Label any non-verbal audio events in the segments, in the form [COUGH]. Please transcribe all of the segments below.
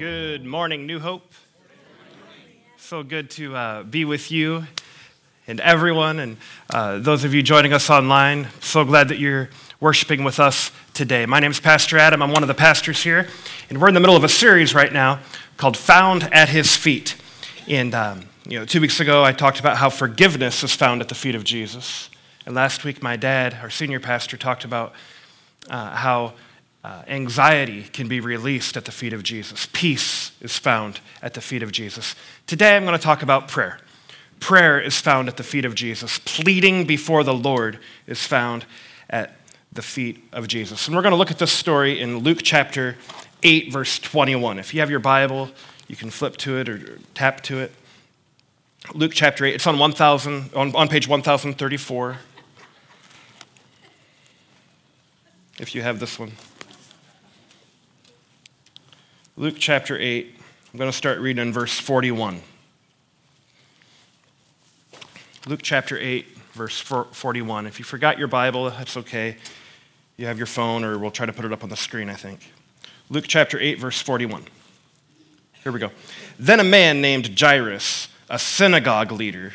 Good morning, New Hope. So good to uh, be with you and everyone, and uh, those of you joining us online. So glad that you're worshiping with us today. My name is Pastor Adam. I'm one of the pastors here, and we're in the middle of a series right now called Found at His Feet. And um, you know, two weeks ago, I talked about how forgiveness is found at the feet of Jesus. And last week, my dad, our senior pastor, talked about uh, how uh, anxiety can be released at the feet of Jesus. Peace is found at the feet of Jesus. Today, I'm going to talk about prayer. Prayer is found at the feet of Jesus. Pleading before the Lord is found at the feet of Jesus. And we're going to look at this story in Luke chapter 8, verse 21. If you have your Bible, you can flip to it or tap to it. Luke chapter 8, it's on, 1000, on, on page 1034. If you have this one. Luke chapter 8, I'm going to start reading in verse 41. Luke chapter 8, verse 41. If you forgot your Bible, that's okay. You have your phone, or we'll try to put it up on the screen, I think. Luke chapter 8, verse 41. Here we go. Then a man named Jairus, a synagogue leader,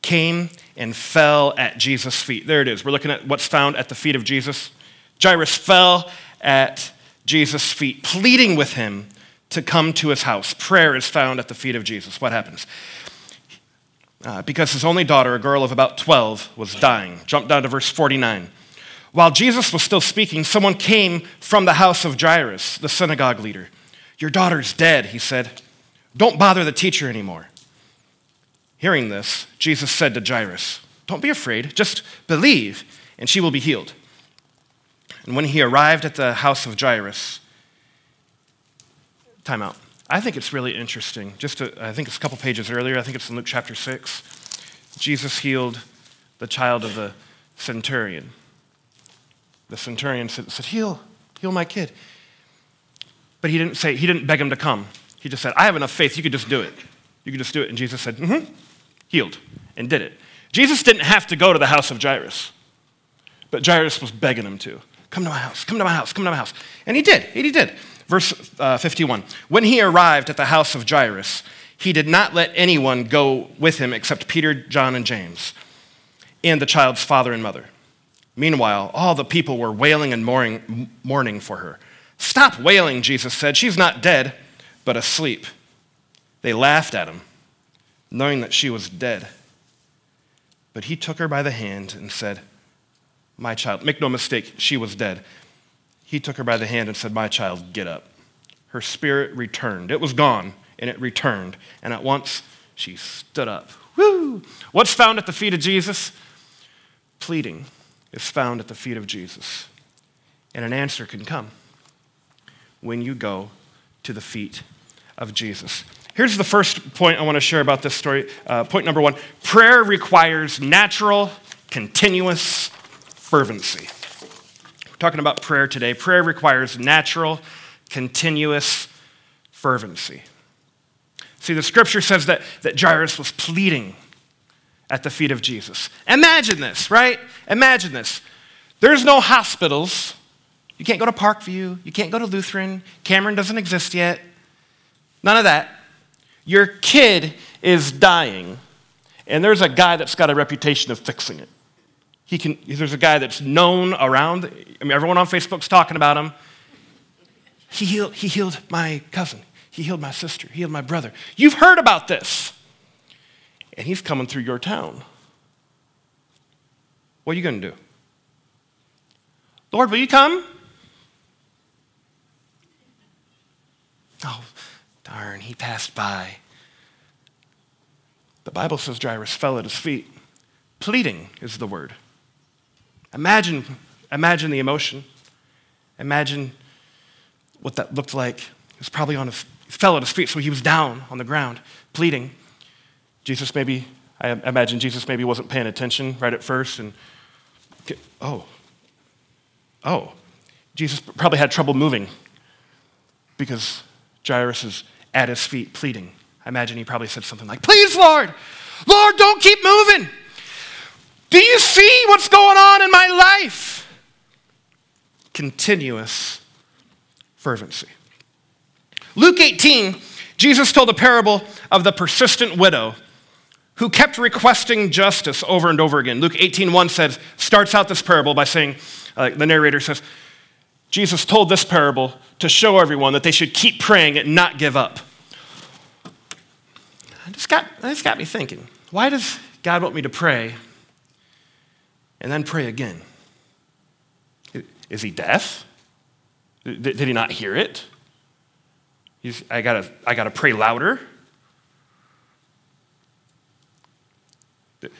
came and fell at Jesus' feet. There it is. We're looking at what's found at the feet of Jesus. Jairus fell at Jesus' feet, pleading with him to come to his house. Prayer is found at the feet of Jesus. What happens? Uh, because his only daughter, a girl of about 12, was dying. Jump down to verse 49. While Jesus was still speaking, someone came from the house of Jairus, the synagogue leader. Your daughter's dead, he said. Don't bother the teacher anymore. Hearing this, Jesus said to Jairus, Don't be afraid, just believe, and she will be healed. And when he arrived at the house of Jairus, time out. I think it's really interesting. Just to, I think it's a couple pages earlier, I think it's in Luke chapter 6. Jesus healed the child of the centurion. The centurion said, said Heal, heal my kid. But he didn't say, he didn't beg him to come. He just said, I have enough faith, you could just do it. You could just do it. And Jesus said, mm hmm, healed, and did it. Jesus didn't have to go to the house of Jairus, but Jairus was begging him to. Come to my house, come to my house, come to my house. And he did, he did. Verse uh, 51 When he arrived at the house of Jairus, he did not let anyone go with him except Peter, John, and James, and the child's father and mother. Meanwhile, all the people were wailing and mourning, mourning for her. Stop wailing, Jesus said. She's not dead, but asleep. They laughed at him, knowing that she was dead. But he took her by the hand and said, my child, make no mistake, she was dead. He took her by the hand and said, My child, get up. Her spirit returned. It was gone, and it returned. And at once she stood up. Woo! What's found at the feet of Jesus? Pleading is found at the feet of Jesus. And an answer can come when you go to the feet of Jesus. Here's the first point I want to share about this story. Uh, point number one prayer requires natural, continuous fervency. Talking about prayer today. Prayer requires natural, continuous fervency. See, the scripture says that, that Jairus was pleading at the feet of Jesus. Imagine this, right? Imagine this. There's no hospitals. You can't go to Parkview. You can't go to Lutheran. Cameron doesn't exist yet. None of that. Your kid is dying, and there's a guy that's got a reputation of fixing it. He can, there's a guy that's known around. I mean, everyone on Facebook's talking about him. He healed, he healed my cousin. He healed my sister. He healed my brother. You've heard about this. And he's coming through your town. What are you going to do? Lord, will you come? Oh, darn, he passed by. The Bible says Jairus fell at his feet. Pleading is the word. Imagine, imagine the emotion. Imagine what that looked like. He was probably on a, fell at his feet, so he was down on the ground, pleading. Jesus maybe, I imagine Jesus maybe wasn't paying attention right at first, and oh, oh, Jesus probably had trouble moving because Jairus is at his feet pleading. I imagine he probably said something like, Please, Lord, Lord, don't keep moving. What's going on in my life? Continuous fervency. Luke 18, Jesus told a parable of the persistent widow who kept requesting justice over and over again. Luke 18:1 says, starts out this parable by saying, uh, the narrator says, Jesus told this parable to show everyone that they should keep praying and not give up. This got, this got me thinking why does God want me to pray and then pray again? Is he deaf? Did he not hear it? He's, I gotta, I gotta pray louder.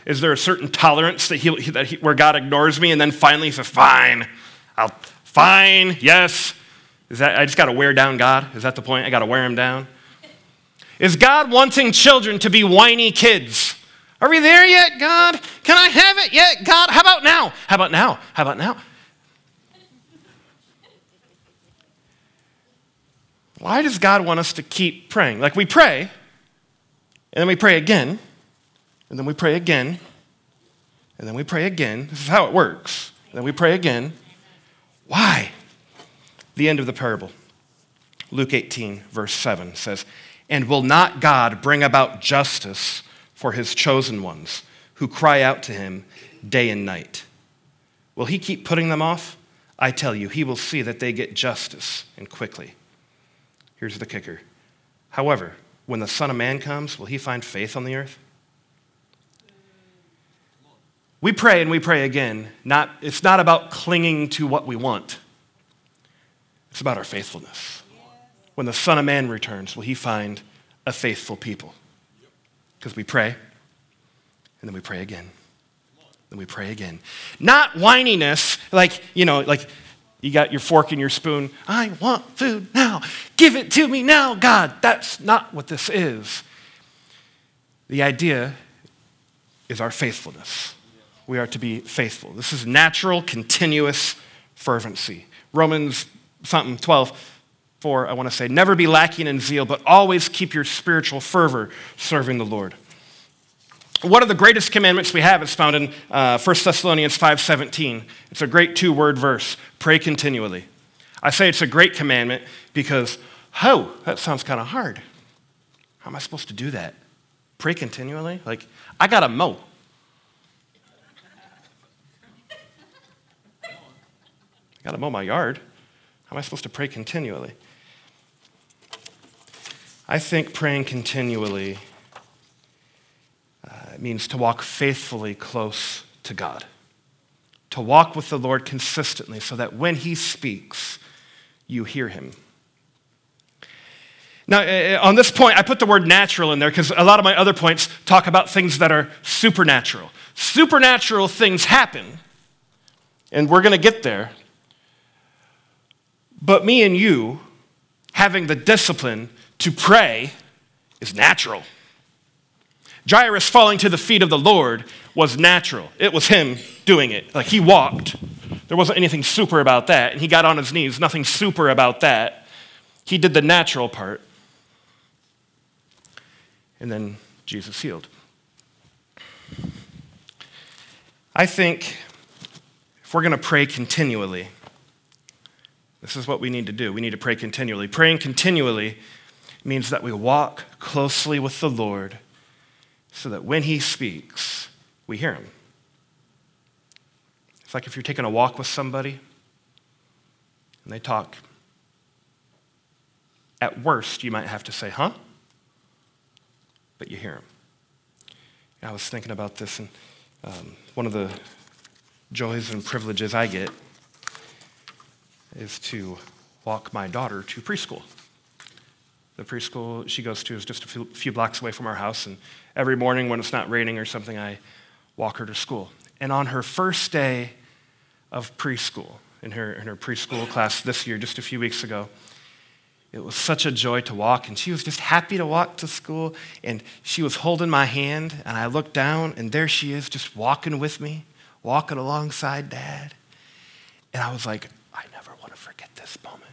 Is there a certain tolerance that he, that he, where God ignores me and then finally says, "Fine, I'll fine, yes." Is that I just got to wear down God? Is that the point? I got to wear him down. Is God wanting children to be whiny kids? Are we there yet, God? Can I have it yet, God? How about now? How about now? How about now? Why does God want us to keep praying? Like we pray, and then we pray again, and then we pray again, and then we pray again. This is how it works. And then we pray again. Why? The end of the parable. Luke 18, verse 7 says, And will not God bring about justice for his chosen ones who cry out to him day and night? Will he keep putting them off? I tell you, he will see that they get justice and quickly. Here's the kicker. However, when the Son of Man comes, will he find faith on the earth? We pray and we pray again. Not, it's not about clinging to what we want, it's about our faithfulness. When the Son of Man returns, will he find a faithful people? Because we pray, and then we pray again. Then we pray again. Not whininess, like, you know, like you got your fork and your spoon. I want food now. Give it to me now, God. That's not what this is. The idea is our faithfulness. We are to be faithful. This is natural, continuous fervency. Romans something 12, 4, I want to say, never be lacking in zeal, but always keep your spiritual fervor serving the Lord. One of the greatest commandments we have is found in uh, 1 Thessalonians 5.17. It's a great two-word verse, pray continually. I say it's a great commandment because, oh, that sounds kind of hard. How am I supposed to do that? Pray continually? Like, I got to mow. I got to mow my yard. How am I supposed to pray continually? I think praying continually it means to walk faithfully close to God, to walk with the Lord consistently so that when He speaks, you hear Him. Now, uh, uh, on this point, I put the word natural in there because a lot of my other points talk about things that are supernatural. Supernatural things happen, and we're going to get there. But me and you having the discipline to pray is natural. Jairus falling to the feet of the Lord was natural. It was him doing it. Like he walked. There wasn't anything super about that. And he got on his knees. Nothing super about that. He did the natural part. And then Jesus healed. I think if we're going to pray continually, this is what we need to do. We need to pray continually. Praying continually means that we walk closely with the Lord so that when he speaks, we hear him. It's like if you're taking a walk with somebody and they talk. At worst, you might have to say, huh? But you hear him. I was thinking about this, and um, one of the joys and privileges I get is to walk my daughter to preschool. The preschool she goes to is just a few, blocks away from our house, and every morning when it's not raining or something, I walk her to school. And on her first day of preschool, in her, in her preschool class this year, just a few weeks ago, it was such a joy to walk, and she was just happy to walk to school. And she was holding my hand, and I looked down, and there she is, just walking with me, walking alongside dad. And I was like, I never want to forget this moment.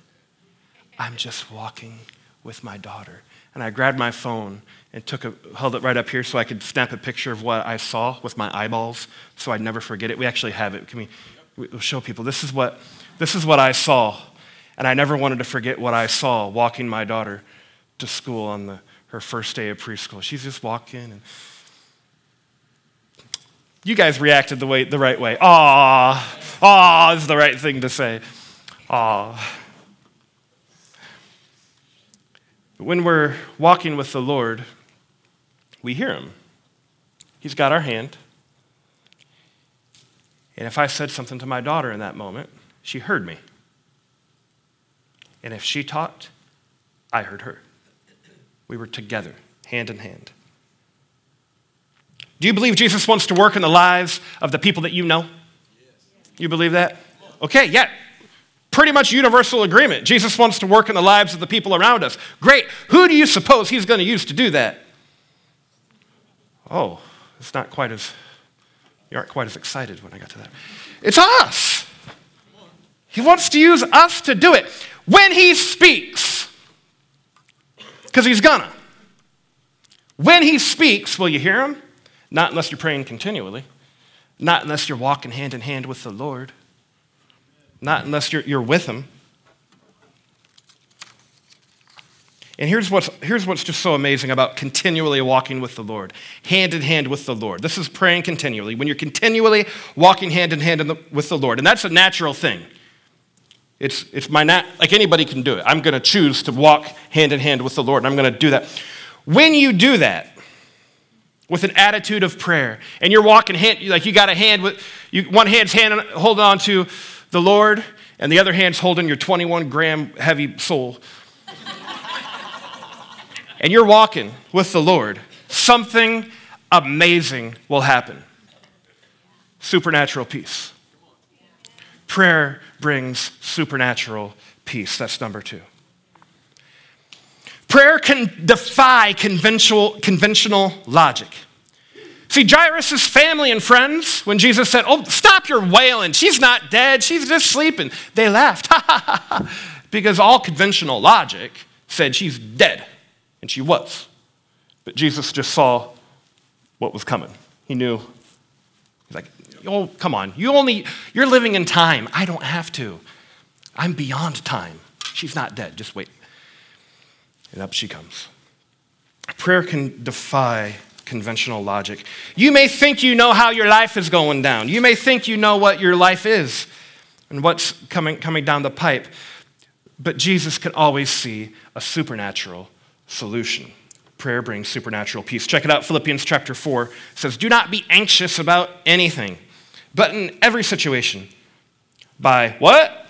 I'm just walking with my daughter. And I grabbed my phone and took a, held it right up here so I could snap a picture of what I saw with my eyeballs so I'd never forget it. We actually have it. Can we we'll show people? This is, what, this is what I saw. And I never wanted to forget what I saw walking my daughter to school on the, her first day of preschool. She's just walking and you guys reacted the way the right way. Ah, ah is the right thing to say. Ah. When we're walking with the Lord, we hear him. He's got our hand. And if I said something to my daughter in that moment, she heard me. And if she talked, I heard her. We were together, hand in hand. Do you believe Jesus wants to work in the lives of the people that you know? You believe that? Okay, yeah. Pretty much universal agreement. Jesus wants to work in the lives of the people around us. Great. Who do you suppose he's going to use to do that? Oh, it's not quite as, you aren't quite as excited when I got to that. It's us. He wants to use us to do it when he speaks, because he's gonna. When he speaks, will you hear him? Not unless you're praying continually. Not unless you're walking hand in hand with the Lord. Not unless you're, you're with Him. And here's what's, here's what's just so amazing about continually walking with the Lord, hand in hand with the Lord. This is praying continually. When you're continually walking hand in hand in the, with the Lord, and that's a natural thing. It's, it's my nat- like anybody can do it. I'm going to choose to walk hand in hand with the Lord, and I'm going to do that. When you do that, with an attitude of prayer. And you're walking hand, like you got a hand with, you, one hand's hand holding on to the Lord, and the other hand's holding your 21 gram heavy soul. and you're walking with the Lord. Something amazing will happen supernatural peace. Prayer brings supernatural peace. That's number two. Prayer can defy conventional, conventional logic. See, Jairus' family and friends, when Jesus said, Oh, stop your wailing. She's not dead. She's just sleeping. They laughed. [LAUGHS] because all conventional logic said she's dead. And she was. But Jesus just saw what was coming. He knew. He's like, Oh, come on. You only, you're living in time. I don't have to. I'm beyond time. She's not dead. Just wait. And up she comes. Prayer can defy conventional logic. You may think you know how your life is going down. You may think you know what your life is and what's coming, coming down the pipe. But Jesus could always see a supernatural solution. Prayer brings supernatural peace. Check it out, Philippians chapter 4 says, Do not be anxious about anything, but in every situation, by what?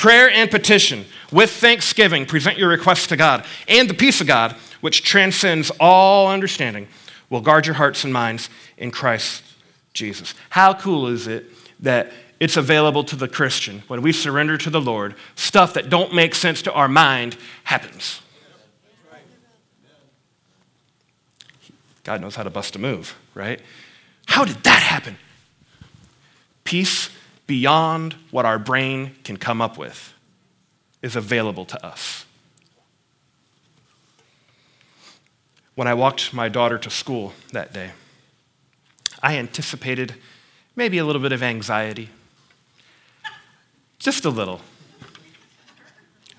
prayer and petition with thanksgiving, present your requests to God. And the peace of God, which transcends all understanding, will guard your hearts and minds in Christ Jesus. How cool is it that it's available to the Christian when we surrender to the Lord? Stuff that don't make sense to our mind happens. God knows how to bust a move, right? How did that happen? Peace beyond what our brain can come up with is available to us. When I walked my daughter to school that day, I anticipated maybe a little bit of anxiety. Just a little.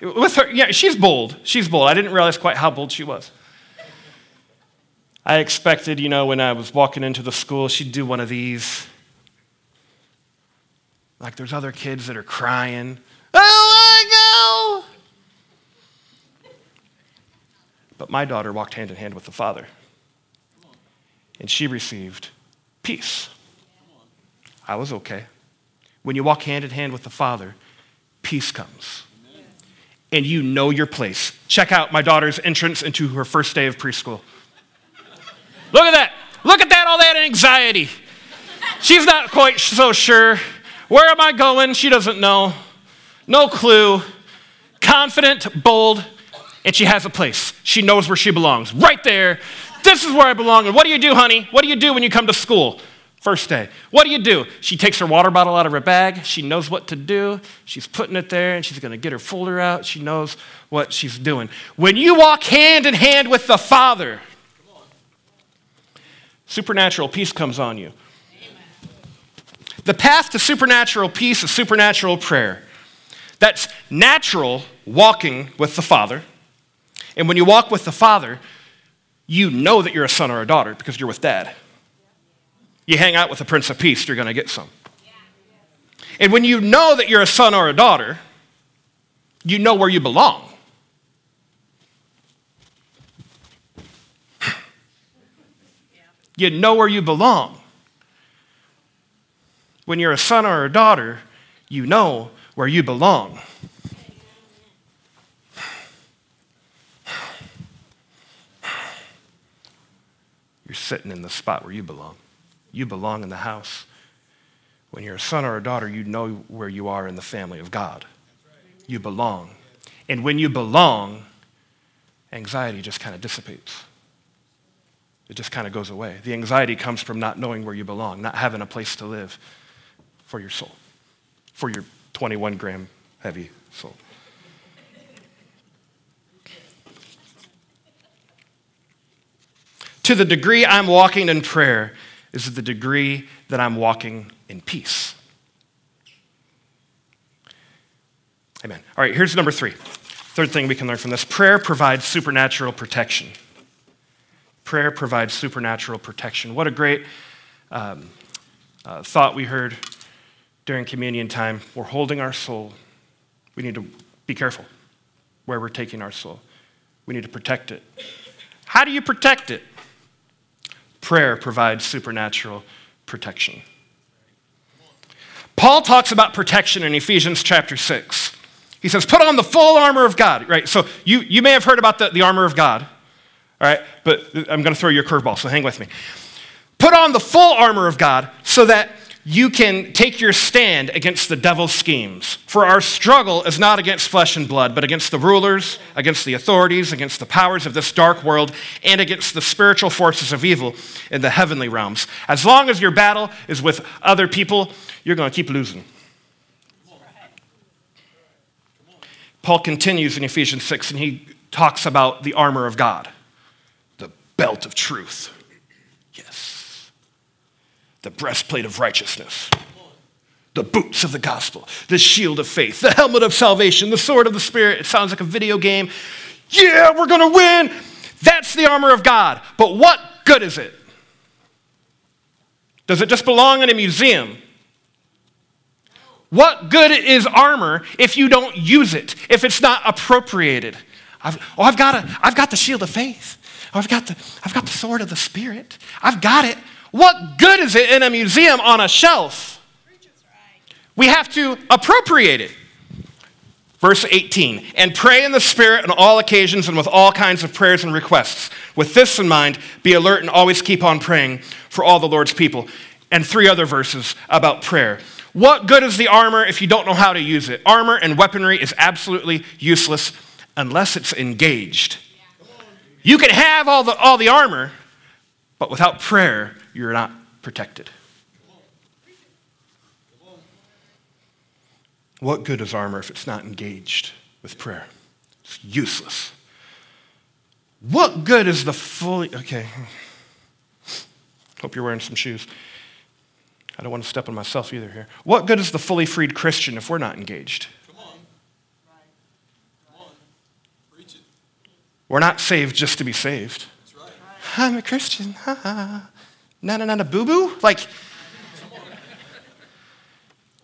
With her, yeah, she's bold. She's bold. I didn't realize quite how bold she was. I expected, you know, when I was walking into the school, she'd do one of these. Like there's other kids that are crying. I don't to go. But my daughter walked hand in hand with the Father. And she received peace. I was okay. When you walk hand in hand with the Father, peace comes. And you know your place. Check out my daughter's entrance into her first day of preschool. Look at that. Look at that, all that anxiety. She's not quite so sure. Where am I going? She doesn't know. No clue. Confident, bold, and she has a place. She knows where she belongs. Right there. This is where I belong. And what do you do, honey? What do you do when you come to school? First day. What do you do? She takes her water bottle out of her bag. She knows what to do. She's putting it there and she's going to get her folder out. She knows what she's doing. When you walk hand in hand with the Father, supernatural peace comes on you. The path to supernatural peace is supernatural prayer. That's natural walking with the Father, And when you walk with the Father, you know that you're a son or a daughter because you're with dad. You hang out with the Prince of Peace, you're going to get some. And when you know that you're a son or a daughter, you know where you belong. You know where you belong. When you're a son or a daughter, you know where you belong. You're sitting in the spot where you belong. You belong in the house. When you're a son or a daughter, you know where you are in the family of God. You belong. And when you belong, anxiety just kind of dissipates. It just kind of goes away. The anxiety comes from not knowing where you belong, not having a place to live for your soul, for your 21 gram heavy soul. To the degree I'm walking in prayer is the degree that I'm walking in peace. Amen. All right, here's number three. Third thing we can learn from this prayer provides supernatural protection. Prayer provides supernatural protection. What a great um, uh, thought we heard during communion time. We're holding our soul. We need to be careful where we're taking our soul. We need to protect it. How do you protect it? Prayer provides supernatural protection. Paul talks about protection in Ephesians chapter 6. He says, Put on the full armor of God, right? So you, you may have heard about the, the armor of God, all right? But I'm going to throw you a curveball, so hang with me. Put on the full armor of God so that you can take your stand against the devil's schemes. For our struggle is not against flesh and blood, but against the rulers, against the authorities, against the powers of this dark world, and against the spiritual forces of evil in the heavenly realms. As long as your battle is with other people, you're going to keep losing. Paul continues in Ephesians 6 and he talks about the armor of God, the belt of truth. The breastplate of righteousness, the boots of the gospel, the shield of faith, the helmet of salvation, the sword of the Spirit. It sounds like a video game. Yeah, we're going to win. That's the armor of God. But what good is it? Does it just belong in a museum? What good is armor if you don't use it, if it's not appropriated? I've, oh, I've got, a, I've got the shield of faith. Oh, I've, got the, I've got the sword of the Spirit. I've got it. What good is it in a museum on a shelf? We have to appropriate it. Verse 18, and pray in the Spirit on all occasions and with all kinds of prayers and requests. With this in mind, be alert and always keep on praying for all the Lord's people. And three other verses about prayer. What good is the armor if you don't know how to use it? Armor and weaponry is absolutely useless unless it's engaged. You can have all the, all the armor, but without prayer, you're not protected. What good is armor if it's not engaged with prayer? It's useless. What good is the fully, okay. Hope you're wearing some shoes. I don't want to step on myself either here. What good is the fully freed Christian if we're not engaged? Come on. Come on. Preach it. We're not saved just to be saved. That's right. I'm a Christian. Ha ha. Na na na na boo boo. Like,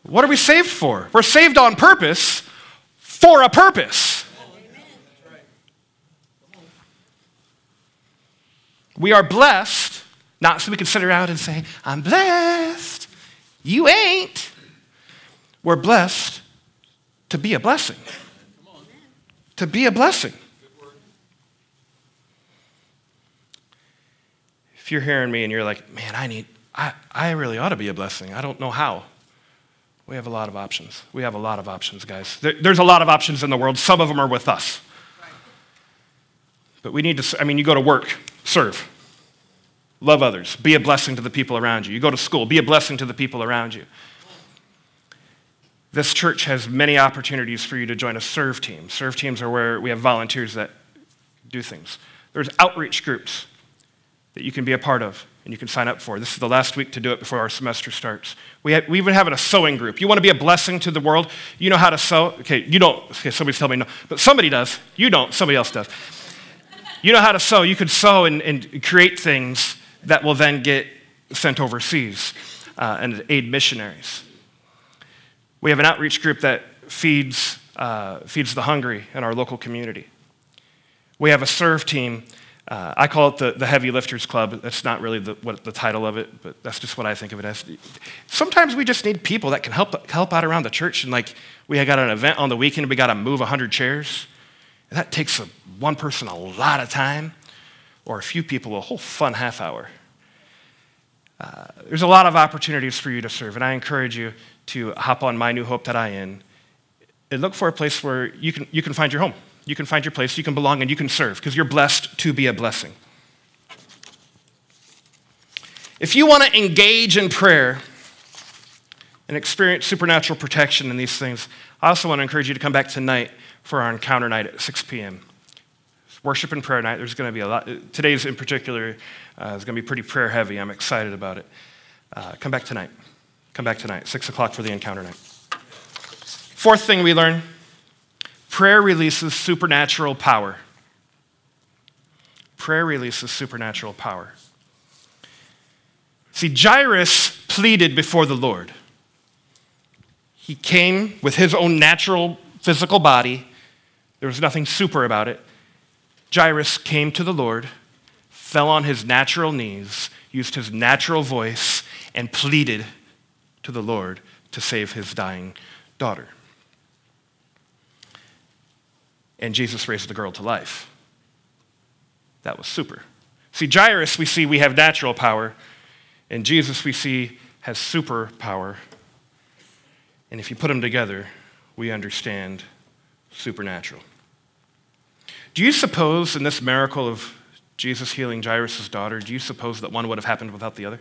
what are we saved for? We're saved on purpose for a purpose. We are blessed, not so we can sit around and say, I'm blessed. You ain't. We're blessed to be a blessing. To be a blessing. If you're hearing me and you're like, man, I need, I, I really ought to be a blessing. I don't know how. We have a lot of options. We have a lot of options, guys. There, there's a lot of options in the world. Some of them are with us. But we need to, I mean, you go to work, serve. Love others. Be a blessing to the people around you. You go to school, be a blessing to the people around you. This church has many opportunities for you to join a serve team. Serve teams are where we have volunteers that do things. There's outreach groups that you can be a part of and you can sign up for. This is the last week to do it before our semester starts. We, have, we even have a sewing group. You want to be a blessing to the world? You know how to sew? Okay, you don't. Okay, somebody's telling me no, but somebody does. You don't, somebody else does. You know how to sew. You could sew and, and create things that will then get sent overseas uh, and aid missionaries. We have an outreach group that feeds, uh, feeds the hungry in our local community. We have a serve team. Uh, I call it the, the Heavy Lifters Club. That's not really the, what, the title of it, but that's just what I think of it as. Sometimes we just need people that can help, help out around the church. And like we got an event on the weekend, we got to move 100 chairs. And that takes a, one person a lot of time, or a few people a whole fun half hour. Uh, there's a lot of opportunities for you to serve, and I encourage you to hop on my new mynewhope.in and look for a place where you can, you can find your home. You can find your place, you can belong, and you can serve because you're blessed to be a blessing. If you want to engage in prayer and experience supernatural protection in these things, I also want to encourage you to come back tonight for our encounter night at 6 p.m. Worship and prayer night. There's going to be a lot. Today's in particular uh, is going to be pretty prayer heavy. I'm excited about it. Uh, come back tonight. Come back tonight, 6 o'clock for the encounter night. Fourth thing we learn prayer releases supernatural power. Prayer releases supernatural power. See, Jairus pleaded before the Lord. He came with his own natural physical body there was nothing super about it. Jairus came to the Lord, fell on his natural knees, used his natural voice, and pleaded to the Lord to save his dying daughter. And Jesus raised the girl to life. That was super. See, Jairus, we see we have natural power, and Jesus, we see, has super power. And if you put them together, we understand supernatural. Do you suppose in this miracle of Jesus healing Jairus' daughter, do you suppose that one would have happened without the other?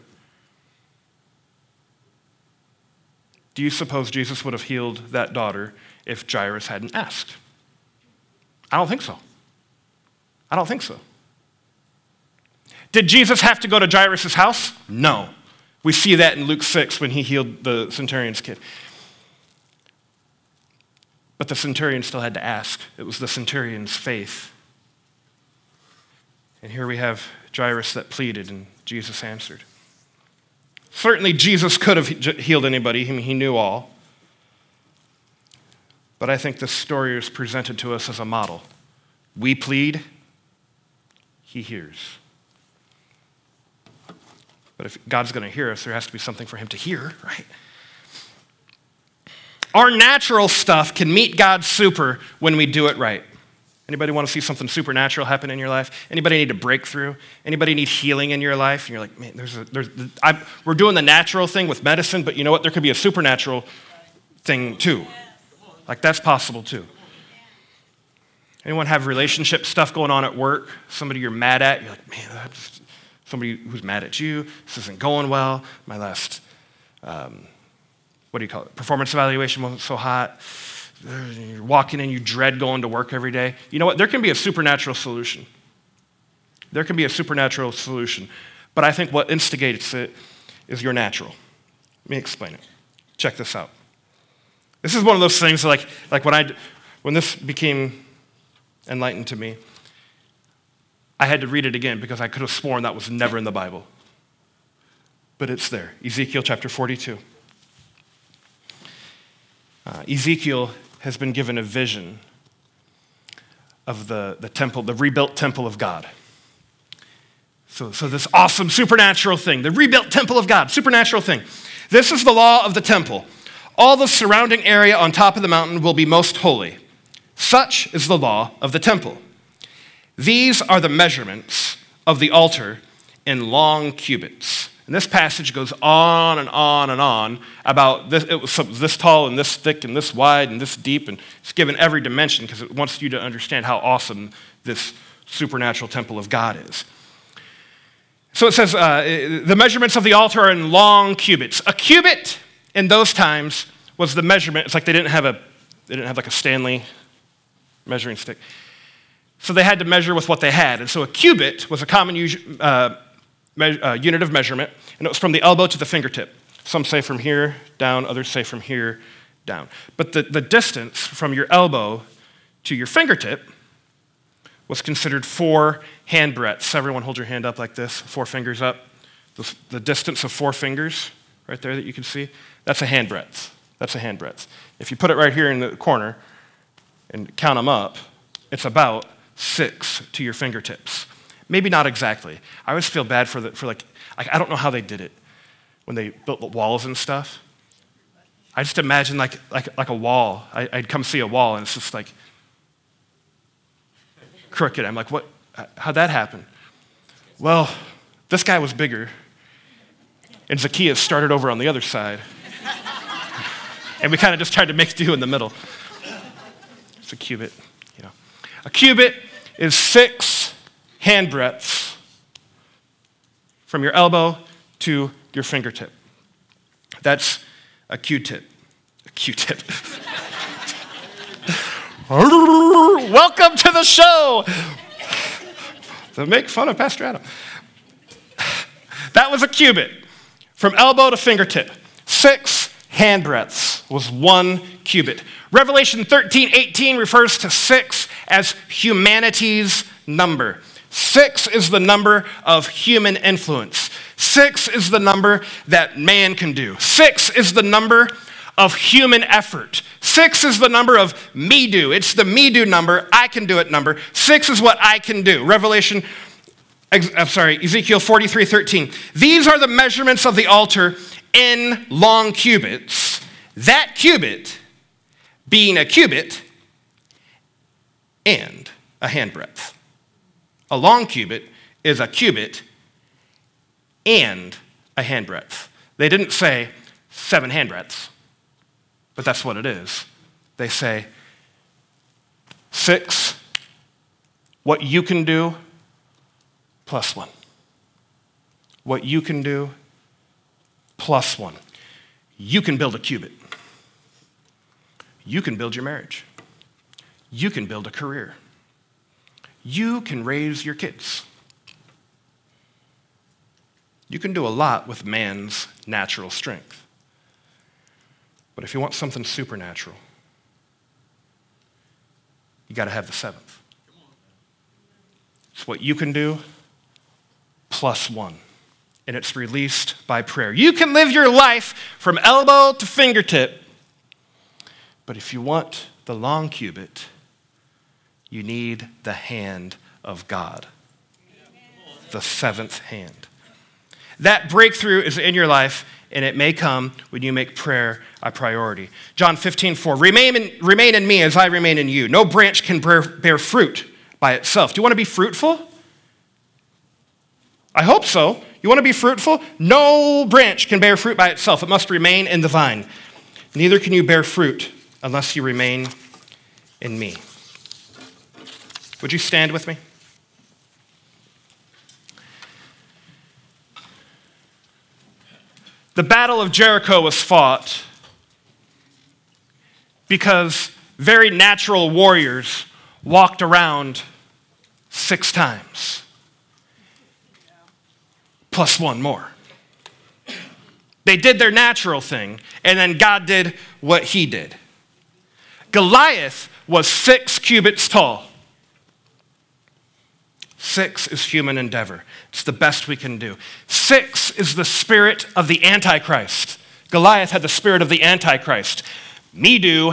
Do you suppose Jesus would have healed that daughter if Jairus hadn't asked? I don't think so. I don't think so. Did Jesus have to go to Jairus' house? No. We see that in Luke 6 when he healed the centurion's kid. But the centurion still had to ask. It was the centurion's faith. And here we have Jairus that pleaded, and Jesus answered. Certainly, Jesus could have healed anybody, I mean, he knew all. But I think this story is presented to us as a model. We plead, he hears. But if God's going to hear us, there has to be something for him to hear, right? Our natural stuff can meet God's super when we do it right. Anybody want to see something supernatural happen in your life? Anybody need a breakthrough? Anybody need healing in your life? And you're like, man, there's a, there's, I, we're doing the natural thing with medicine, but you know what? There could be a supernatural thing too. Like that's possible too. Anyone have relationship stuff going on at work? Somebody you're mad at? You're like, man, that's somebody who's mad at you. This isn't going well. My last um, what do you call it? Performance evaluation wasn't so hot. You're walking in, you dread going to work every day. You know what? There can be a supernatural solution. There can be a supernatural solution. But I think what instigates it is your natural. Let me explain it. Check this out. This is one of those things like, like when, I, when this became enlightened to me, I had to read it again because I could have sworn that was never in the Bible. But it's there Ezekiel chapter 42. Uh, Ezekiel has been given a vision of the, the temple, the rebuilt temple of God. So, so, this awesome supernatural thing, the rebuilt temple of God, supernatural thing. This is the law of the temple. All the surrounding area on top of the mountain will be most holy. Such is the law of the temple. These are the measurements of the altar in long cubits. And this passage goes on and on and on about this, it was this tall and this thick and this wide and this deep, and it's given every dimension because it wants you to understand how awesome this supernatural temple of God is. So it says uh, the measurements of the altar are in long cubits. A cubit in those times was the measurement. It's like they didn't have a they didn't have like a Stanley measuring stick. So they had to measure with what they had. And so a cubit was a common uh, me- uh, unit of measurement, and it was from the elbow to the fingertip. Some say from here down, others say from here down. But the, the distance from your elbow to your fingertip was considered four hand breadths. Everyone hold your hand up like this, four fingers up. The, the distance of four fingers, right there that you can see, that's a handbreadth. That's a handbreadth. If you put it right here in the corner and count them up, it's about six to your fingertips. Maybe not exactly. I always feel bad for, the, for like, I don't know how they did it when they built the walls and stuff. I just imagine like, like, like a wall. I, would come see a wall and it's just like crooked. I'm like, what? How'd that happen? Well, this guy was bigger, and Zacchaeus started over on the other side. And we kind of just tried to make do in the middle. It's a cubit, you know. A cubit is six hand breadths from your elbow to your fingertip. That's a Q-tip. A Q-tip. [LAUGHS] Welcome to the show. To make fun of Pastor Adam. That was a cubit from elbow to fingertip. Six hand breadths was one cubit. Revelation 13, 18 refers to six as humanity's number. Six is the number of human influence. Six is the number that man can do. Six is the number of human effort. Six is the number of me do. It's the me do number, I can do it number. Six is what I can do. Revelation, I'm sorry, Ezekiel 43 13. These are the measurements of the altar in long cubits. That cubit being a cubit and a handbreadth. A long cubit is a cubit and a handbreadth. They didn't say seven handbreadths, but that's what it is. They say six, what you can do, plus one. What you can do, plus one. You can build a cubit. You can build your marriage. You can build a career you can raise your kids. You can do a lot with man's natural strength. But if you want something supernatural, you got to have the seventh. It's what you can do plus one. And it's released by prayer. You can live your life from elbow to fingertip. But if you want the long cubit, you need the hand of God, the seventh hand. That breakthrough is in your life, and it may come when you make prayer a priority. John 15, 4. Remain in, remain in me as I remain in you. No branch can bear, bear fruit by itself. Do you want to be fruitful? I hope so. You want to be fruitful? No branch can bear fruit by itself. It must remain in the vine. Neither can you bear fruit unless you remain in me. Would you stand with me? The Battle of Jericho was fought because very natural warriors walked around six times, plus one more. They did their natural thing, and then God did what he did. Goliath was six cubits tall. Six is human endeavor. It's the best we can do. Six is the spirit of the Antichrist. Goliath had the spirit of the Antichrist. Me do.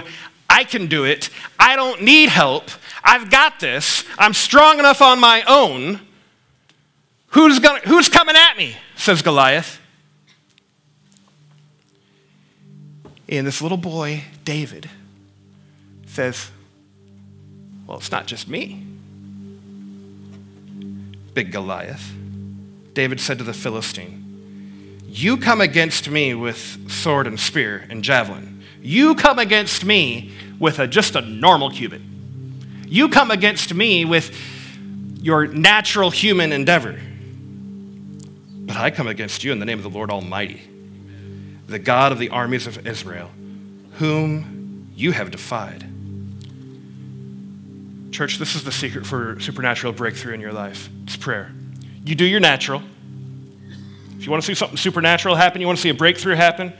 I can do it. I don't need help. I've got this. I'm strong enough on my own. Who's, gonna, who's coming at me? says Goliath. And this little boy, David, says, Well, it's not just me big Goliath. David said to the Philistine, You come against me with sword and spear and javelin. You come against me with a, just a normal cubit. You come against me with your natural human endeavor. But I come against you in the name of the Lord Almighty, the God of the armies of Israel, whom you have defied. Church, this is the secret for supernatural breakthrough in your life. It's prayer. You do your natural. If you want to see something supernatural happen, you want to see a breakthrough happen,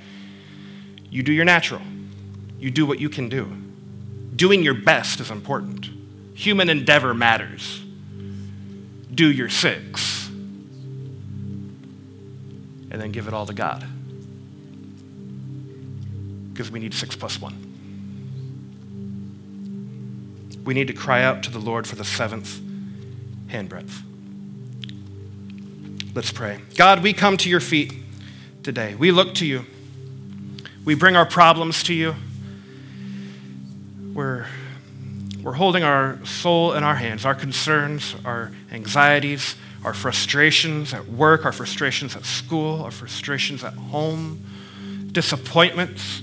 you do your natural. You do what you can do. Doing your best is important. Human endeavor matters. do your six and then give it all to God. Because we need six plus one. We need to cry out to the Lord for the seventh handbreadth. Let's pray. God, we come to your feet today. We look to you. We bring our problems to you. We're, we're holding our soul in our hands, our concerns, our anxieties, our frustrations at work, our frustrations at school, our frustrations at home, disappointments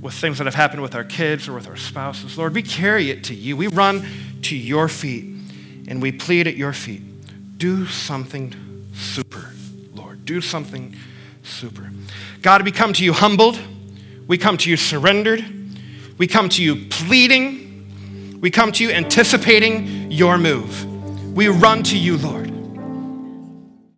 with things that have happened with our kids or with our spouses. Lord, we carry it to you. We run to your feet and we plead at your feet. Do something super, Lord. Do something super. God, we come to you humbled. We come to you surrendered. We come to you pleading. We come to you anticipating your move. We run to you, Lord.